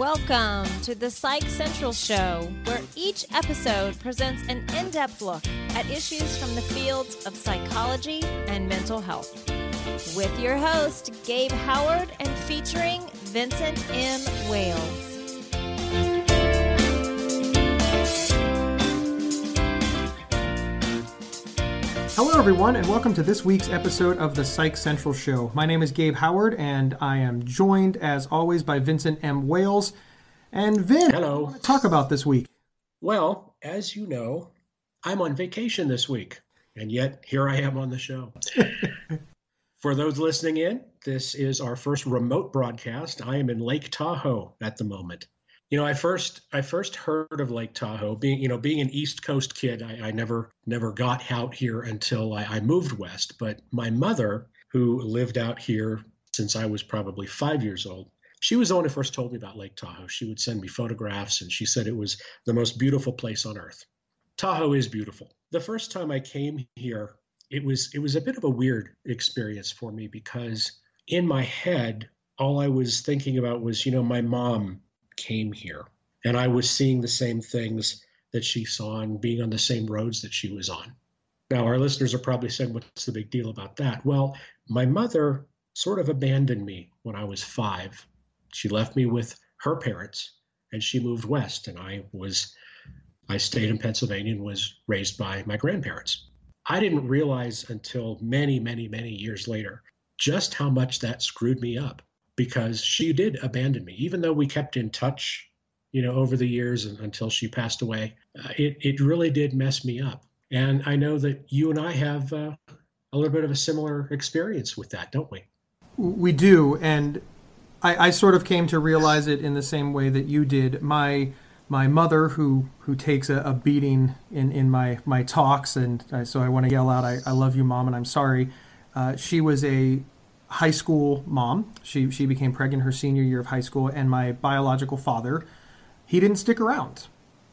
Welcome to the Psych Central Show, where each episode presents an in depth look at issues from the fields of psychology and mental health. With your host, Gabe Howard, and featuring Vincent M. Wales. Hello, everyone, and welcome to this week's episode of the Psych Central Show. My name is Gabe Howard, and I am joined, as always, by Vincent M. Wales. And Vin, Hello. what do you talk about this week? Well, as you know, I'm on vacation this week, and yet here I am on the show. For those listening in, this is our first remote broadcast. I am in Lake Tahoe at the moment. You know, I first I first heard of Lake Tahoe being you know being an East Coast kid. I, I never never got out here until I, I moved west. But my mother, who lived out here since I was probably five years old, she was the one who first told me about Lake Tahoe. She would send me photographs, and she said it was the most beautiful place on earth. Tahoe is beautiful. The first time I came here, it was it was a bit of a weird experience for me because in my head, all I was thinking about was, you know, my mom came here, and I was seeing the same things that she saw and being on the same roads that she was on. Now, our listeners are probably saying, what's the big deal about that? Well, my mother sort of abandoned me when I was five. She left me with her parents and she moved west, and I was I stayed in Pennsylvania and was raised by my grandparents. I didn't realize until many, many, many years later just how much that screwed me up because she did abandon me, even though we kept in touch, you know, over the years and, until she passed away. Uh, it it really did mess me up, and I know that you and I have uh, a little bit of a similar experience with that, don't we? We do, and I, I sort of came to realize it in the same way that you did. My my mother, who who takes a, a beating in, in my my talks, and I, so I want to yell out, I, "I love you, mom," and I'm sorry. Uh, she was a high school mom. She she became pregnant her senior year of high school, and my biological father, he didn't stick around.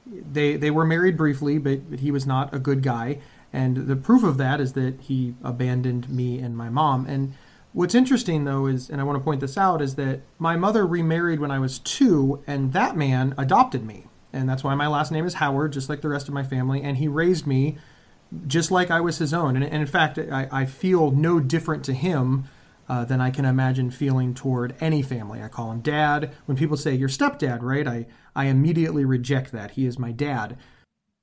They they were married briefly, but, but he was not a good guy. And the proof of that is that he abandoned me and my mom. And what's interesting though is, and I want to point this out, is that my mother remarried when I was two, and that man adopted me, and that's why my last name is Howard, just like the rest of my family. And he raised me just like I was his own. And, and in fact, I, I feel no different to him uh, than I can imagine feeling toward any family. I call him dad. When people say your stepdad, right? I, I immediately reject that. He is my dad.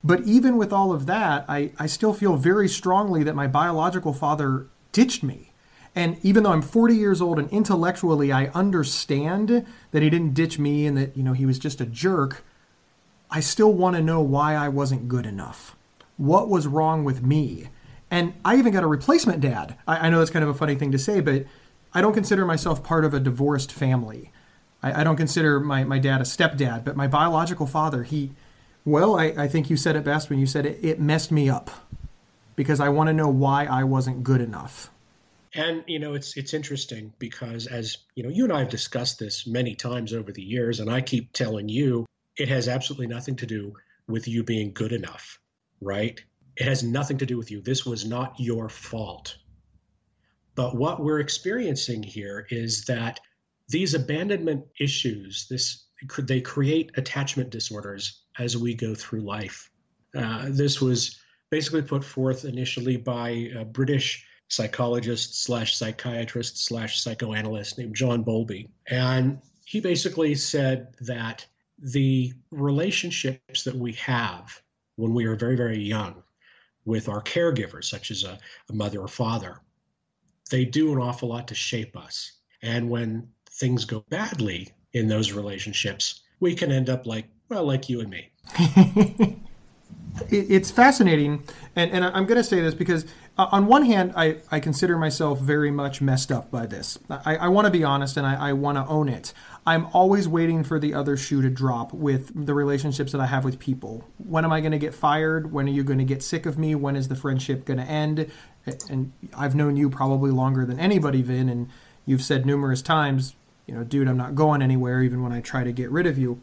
But even with all of that, I, I still feel very strongly that my biological father ditched me. And even though I'm 40 years old and intellectually I understand that he didn't ditch me and that, you know, he was just a jerk, I still want to know why I wasn't good enough. What was wrong with me? And I even got a replacement dad. I, I know that's kind of a funny thing to say, but I don't consider myself part of a divorced family. I, I don't consider my, my dad a stepdad, but my biological father, he, well, I, I think you said it best when you said it, it messed me up because I want to know why I wasn't good enough. And you know, it's it's interesting because as you know, you and I have discussed this many times over the years, and I keep telling you it has absolutely nothing to do with you being good enough, right? It has nothing to do with you. This was not your fault. But what we're experiencing here is that these abandonment issues, this they create attachment disorders as we go through life. Uh, this was basically put forth initially by a British psychologist slash psychiatrist slash psychoanalyst named John Bowlby, and he basically said that the relationships that we have when we are very very young with our caregivers, such as a, a mother or father, they do an awful lot to shape us. And when things go badly in those relationships, we can end up like, well, like you and me. it's fascinating, and, and I'm going to say this because, uh, on one hand, I, I consider myself very much messed up by this. I, I want to be honest and I, I want to own it. I'm always waiting for the other shoe to drop with the relationships that I have with people. When am I going to get fired? When are you going to get sick of me? When is the friendship going to end? And I've known you probably longer than anybody, Vin, and you've said numerous times, you know, dude, I'm not going anywhere, even when I try to get rid of you.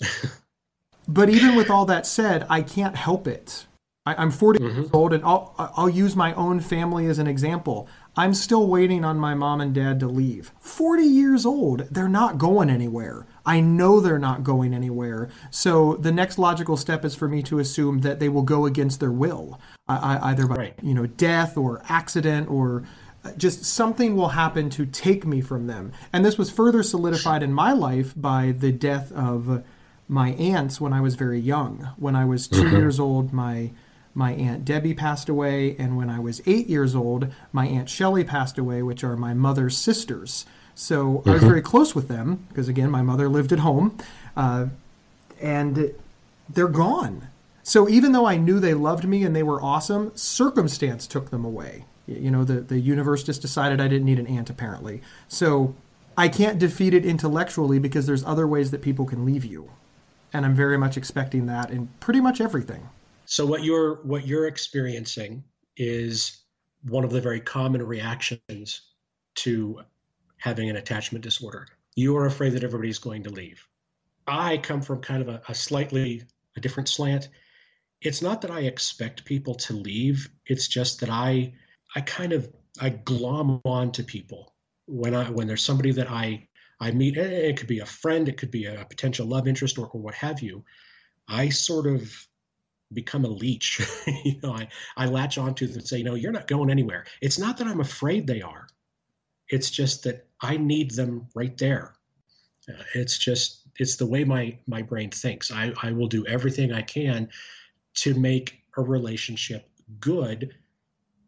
but even with all that said, I can't help it. I, am 40 mm-hmm. years old, and I'll I'll use my own family as an example. I'm still waiting on my mom and dad to leave. 40 years old, they're not going anywhere. I know they're not going anywhere. So the next logical step is for me to assume that they will go against their will, either by right. you know death or accident or uh, just something will happen to take me from them. And this was further solidified in my life by the death of my aunts when I was very young. When I was 2 mm-hmm. years old, my my aunt Debbie passed away, and when I was eight years old, my aunt Shelley passed away, which are my mother's sisters. So mm-hmm. I was mm-hmm. very close with them because, again, my mother lived at home, uh, and they're gone. So even though I knew they loved me and they were awesome, circumstance took them away. You know, the, the universe just decided I didn't need an aunt, apparently. So I can't defeat it intellectually because there's other ways that people can leave you. And I'm very much expecting that in pretty much everything. So what you're what you're experiencing is one of the very common reactions to having an attachment disorder. You are afraid that everybody's going to leave. I come from kind of a, a slightly a different slant. It's not that I expect people to leave. It's just that I I kind of I glom on to people when I when there's somebody that I I meet. It could be a friend, it could be a potential love interest, or, or what have you. I sort of become a leech. you know, I, I latch onto them and say, no, you're not going anywhere. It's not that I'm afraid they are. It's just that I need them right there. Uh, it's just it's the way my my brain thinks. I, I will do everything I can to make a relationship good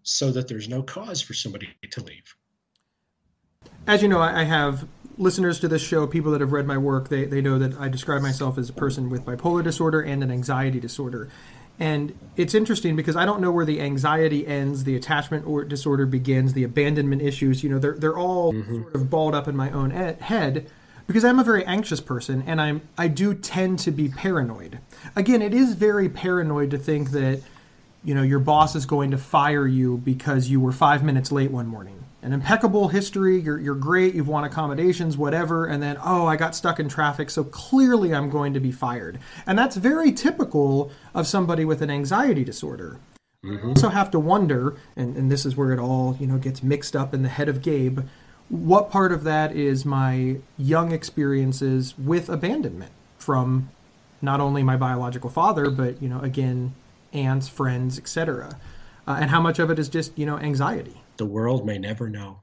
so that there's no cause for somebody to leave. As you know, I have listeners to this show, people that have read my work, they, they know that I describe myself as a person with bipolar disorder and an anxiety disorder. And it's interesting because I don't know where the anxiety ends, the attachment or disorder begins, the abandonment issues. You know, they're they're all mm-hmm. sort of balled up in my own head because I'm a very anxious person and I'm I do tend to be paranoid. Again, it is very paranoid to think that you know your boss is going to fire you because you were 5 minutes late one morning an impeccable history, you're, you're great, you've won accommodations, whatever, and then, oh, I got stuck in traffic, so clearly I'm going to be fired. And that's very typical of somebody with an anxiety disorder. Mm-hmm. also have to wonder, and, and this is where it all, you know, gets mixed up in the head of Gabe, what part of that is my young experiences with abandonment from not only my biological father, but, you know, again, aunts, friends, etc. Uh, and how much of it is just, you know, anxiety the world may never know.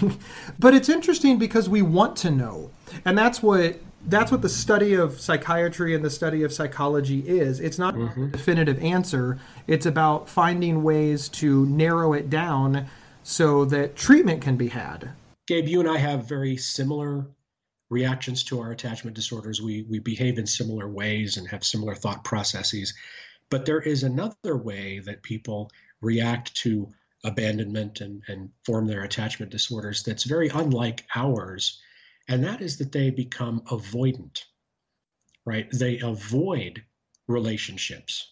but it's interesting because we want to know. And that's what that's what the study of psychiatry and the study of psychology is. It's not mm-hmm. a definitive answer. It's about finding ways to narrow it down so that treatment can be had. Gabe, you and I have very similar reactions to our attachment disorders. We we behave in similar ways and have similar thought processes. But there is another way that people react to abandonment and, and form their attachment disorders that's very unlike ours. And that is that they become avoidant, right? They avoid relationships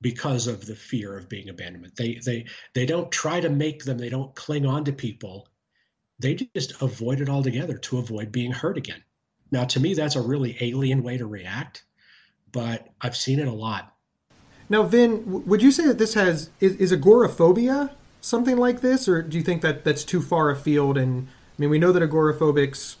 because of the fear of being abandonment. They they they don't try to make them, they don't cling on to people. They just avoid it altogether to avoid being hurt again. Now to me that's a really alien way to react, but I've seen it a lot now, Vin, would you say that this has is, is agoraphobia something like this, or do you think that that's too far afield? And I mean, we know that agoraphobics,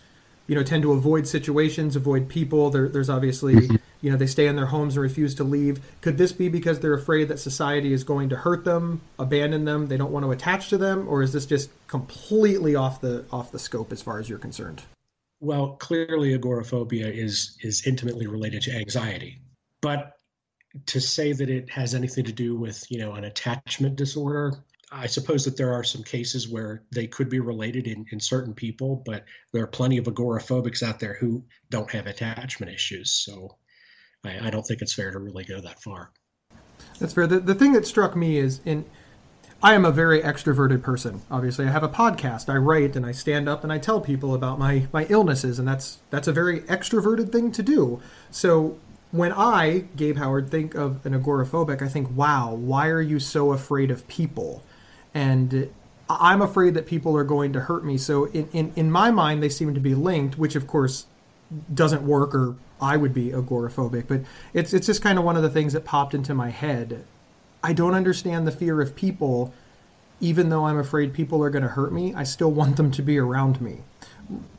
you know, tend to avoid situations, avoid people. There, there's obviously, mm-hmm. you know, they stay in their homes and refuse to leave. Could this be because they're afraid that society is going to hurt them, abandon them, they don't want to attach to them, or is this just completely off the off the scope as far as you're concerned? Well, clearly, agoraphobia is is intimately related to anxiety, but to say that it has anything to do with you know an attachment disorder i suppose that there are some cases where they could be related in, in certain people but there are plenty of agoraphobics out there who don't have attachment issues so i, I don't think it's fair to really go that far that's fair the, the thing that struck me is in I am a very extroverted person. Obviously, I have a podcast. I write and I stand up and I tell people about my my illnesses, and that's that's a very extroverted thing to do. So when I, Gabe Howard, think of an agoraphobic, I think, wow, why are you so afraid of people? And I'm afraid that people are going to hurt me. So in, in, in my mind, they seem to be linked, which of course doesn't work or I would be agoraphobic. But it's, it's just kind of one of the things that popped into my head. I don't understand the fear of people even though I'm afraid people are going to hurt me, I still want them to be around me,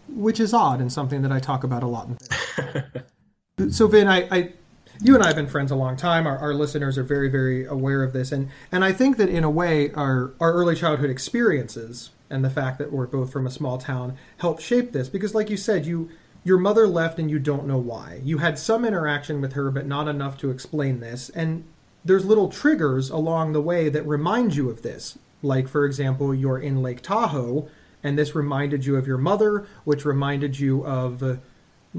which is odd and something that I talk about a lot. so, Vin, I, I, you and I have been friends a long time. Our, our listeners are very, very aware of this, and and I think that in a way, our our early childhood experiences and the fact that we're both from a small town help shape this because, like you said, you your mother left and you don't know why. You had some interaction with her, but not enough to explain this, and there's little triggers along the way that remind you of this. Like, for example, you're in Lake Tahoe, and this reminded you of your mother, which reminded you of,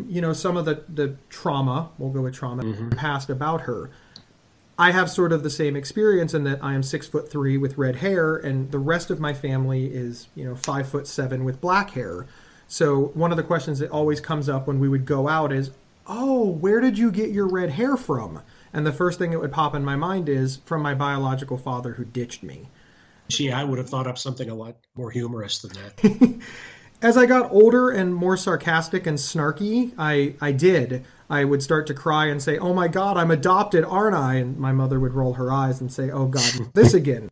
you know, some of the, the trauma, we'll go with trauma, mm-hmm. past about her. I have sort of the same experience in that I am six foot three with red hair, and the rest of my family is, you know, five foot seven with black hair. So one of the questions that always comes up when we would go out is, "Oh, where did you get your red hair from?" And the first thing that would pop in my mind is from my biological father who ditched me. Gee, I would have thought up something a lot more humorous than that. As I got older and more sarcastic and snarky, I, I did. I would start to cry and say, Oh my God, I'm adopted, aren't I? And my mother would roll her eyes and say, Oh God, this again.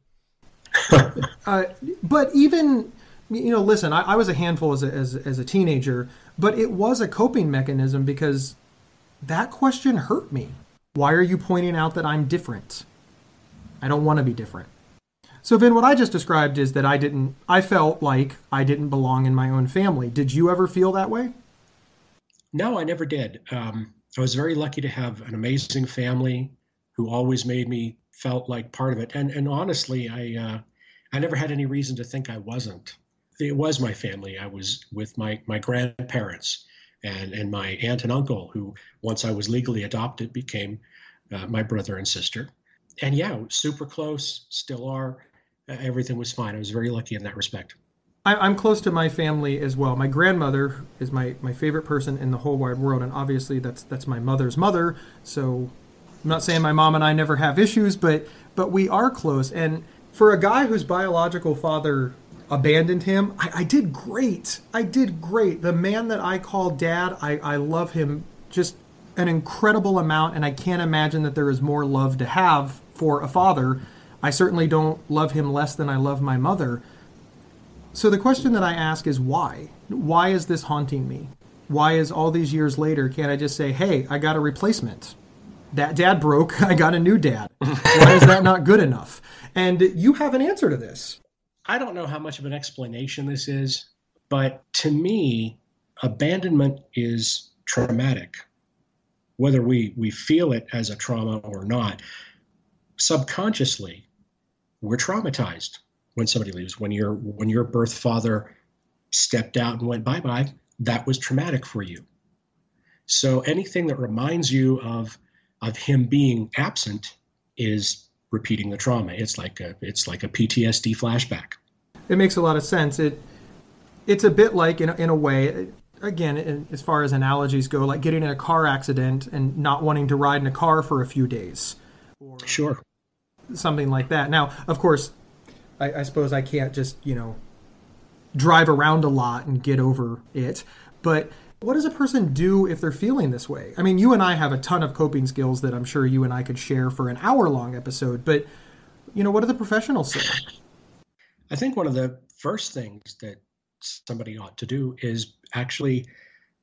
uh, but even, you know, listen, I, I was a handful as a, as, as a teenager, but it was a coping mechanism because that question hurt me. Why are you pointing out that I'm different? I don't want to be different. So, Vin, what I just described is that I didn't, I felt like I didn't belong in my own family. Did you ever feel that way? No, I never did. Um, I was very lucky to have an amazing family who always made me felt like part of it. And and honestly, I uh, I never had any reason to think I wasn't. It was my family. I was with my my grandparents and and my aunt and uncle, who once I was legally adopted became uh, my brother and sister. And yeah, super close, still are. Everything was fine. I was very lucky in that respect. I'm close to my family as well. My grandmother is my, my favorite person in the whole wide world, and obviously that's that's my mother's mother. So I'm not saying my mom and I never have issues, but but we are close. And for a guy whose biological father abandoned him. I, I, did great. I did great. The man that I call dad, I, I love him just an incredible amount, and I can't imagine that there is more love to have for a father. I certainly don't love him less than I love my mother. So the question that I ask is why? Why is this haunting me? Why is all these years later can't I just say, "Hey, I got a replacement." That dad broke, I got a new dad. Why is that not good enough? And you have an answer to this. I don't know how much of an explanation this is, but to me, abandonment is traumatic. Whether we, we feel it as a trauma or not, subconsciously, we're traumatized when somebody leaves. When your when your birth father stepped out and went bye-bye, that was traumatic for you. So anything that reminds you of of him being absent is repeating the trauma. It's like a it's like a PTSD flashback. It makes a lot of sense. It it's a bit like in a, in a way again in, as far as analogies go like getting in a car accident and not wanting to ride in a car for a few days or sure something like that now of course I, I suppose i can't just you know drive around a lot and get over it but what does a person do if they're feeling this way? I mean, you and I have a ton of coping skills that I'm sure you and I could share for an hour long episode, but you know, what do the professionals say? I think one of the first things that somebody ought to do is actually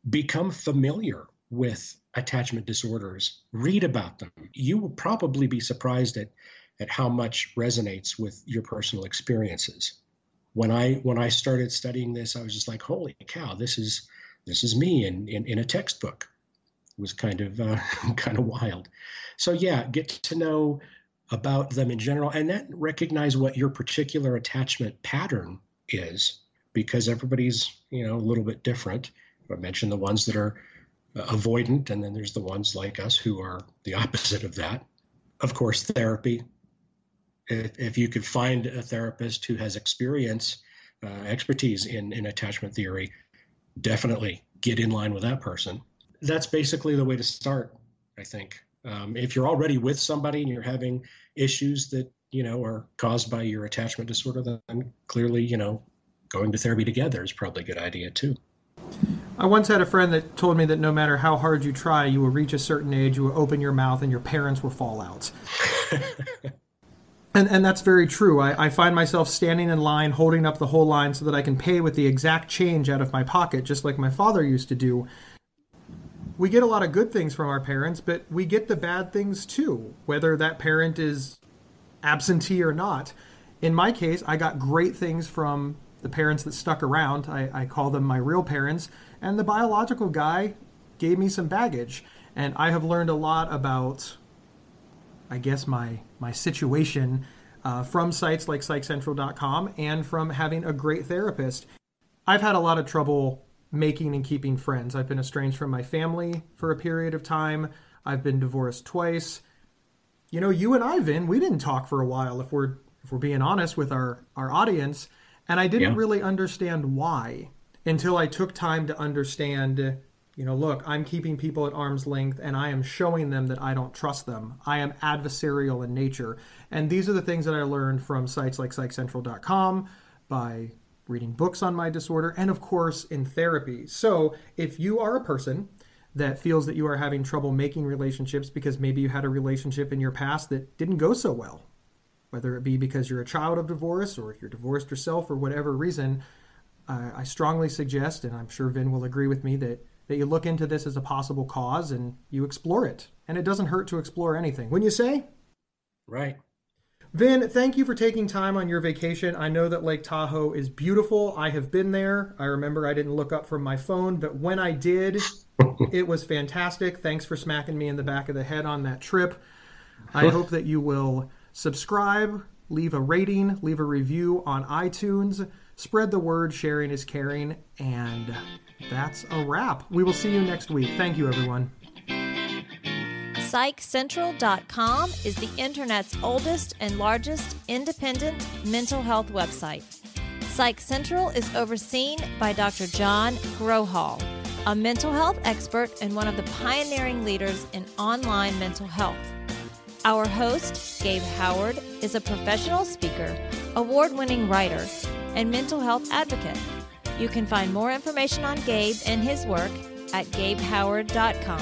become familiar with attachment disorders, read about them. You will probably be surprised at at how much resonates with your personal experiences. When I when I started studying this, I was just like, holy cow, this is this is me in, in, in a textbook. It was kind of uh, kind of wild. So yeah, get to know about them in general, and then recognize what your particular attachment pattern is, because everybody's you know a little bit different. I mentioned the ones that are uh, avoidant, and then there's the ones like us who are the opposite of that. Of course, therapy. If, if you could find a therapist who has experience, uh, expertise in, in attachment theory, definitely get in line with that person. That's basically the way to start, I think. Um, if you're already with somebody and you're having issues that you know are caused by your attachment disorder, then clearly you know going to therapy together is probably a good idea too. I once had a friend that told me that no matter how hard you try, you will reach a certain age, you will open your mouth, and your parents will fall out. And, and that's very true. I, I find myself standing in line, holding up the whole line so that I can pay with the exact change out of my pocket, just like my father used to do. We get a lot of good things from our parents, but we get the bad things too, whether that parent is absentee or not. In my case, I got great things from the parents that stuck around. I, I call them my real parents. And the biological guy gave me some baggage. And I have learned a lot about, I guess, my, my situation uh, from sites like psychcentral.com and from having a great therapist. I've had a lot of trouble making and keeping friends. I've been estranged from my family for a period of time. I've been divorced twice. You know, you and I, Vin, we didn't talk for a while if we're if we're being honest with our, our audience. And I didn't yeah. really understand why until I took time to understand, you know, look, I'm keeping people at arm's length and I am showing them that I don't trust them. I am adversarial in nature. And these are the things that I learned from sites like psychcentral.com, by reading books on my disorder, and of course in therapy. So if you are a person that feels that you are having trouble making relationships because maybe you had a relationship in your past that didn't go so well, whether it be because you're a child of divorce or if you're divorced yourself or whatever reason, I strongly suggest, and I'm sure Vin will agree with me, that, that you look into this as a possible cause and you explore it. And it doesn't hurt to explore anything. Wouldn't you say? Right. Vin, thank you for taking time on your vacation. I know that Lake Tahoe is beautiful. I have been there. I remember I didn't look up from my phone, but when I did, it was fantastic. Thanks for smacking me in the back of the head on that trip. I hope that you will subscribe, leave a rating, leave a review on iTunes. Spread the word, sharing is caring, and that's a wrap. We will see you next week. Thank you, everyone. PsychCentral.com is the internet's oldest and largest independent mental health website. Psych Central is overseen by Dr. John Grohol, a mental health expert and one of the pioneering leaders in online mental health. Our host, Gabe Howard, is a professional speaker, award winning writer, and mental health advocate. You can find more information on Gabe and his work at gabehoward.com.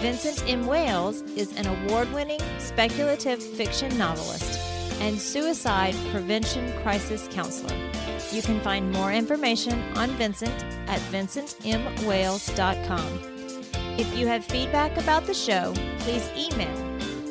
Vincent M. Wales is an award winning speculative fiction novelist and suicide prevention crisis counselor. You can find more information on Vincent at vincentmwales.com. If you have feedback about the show, please email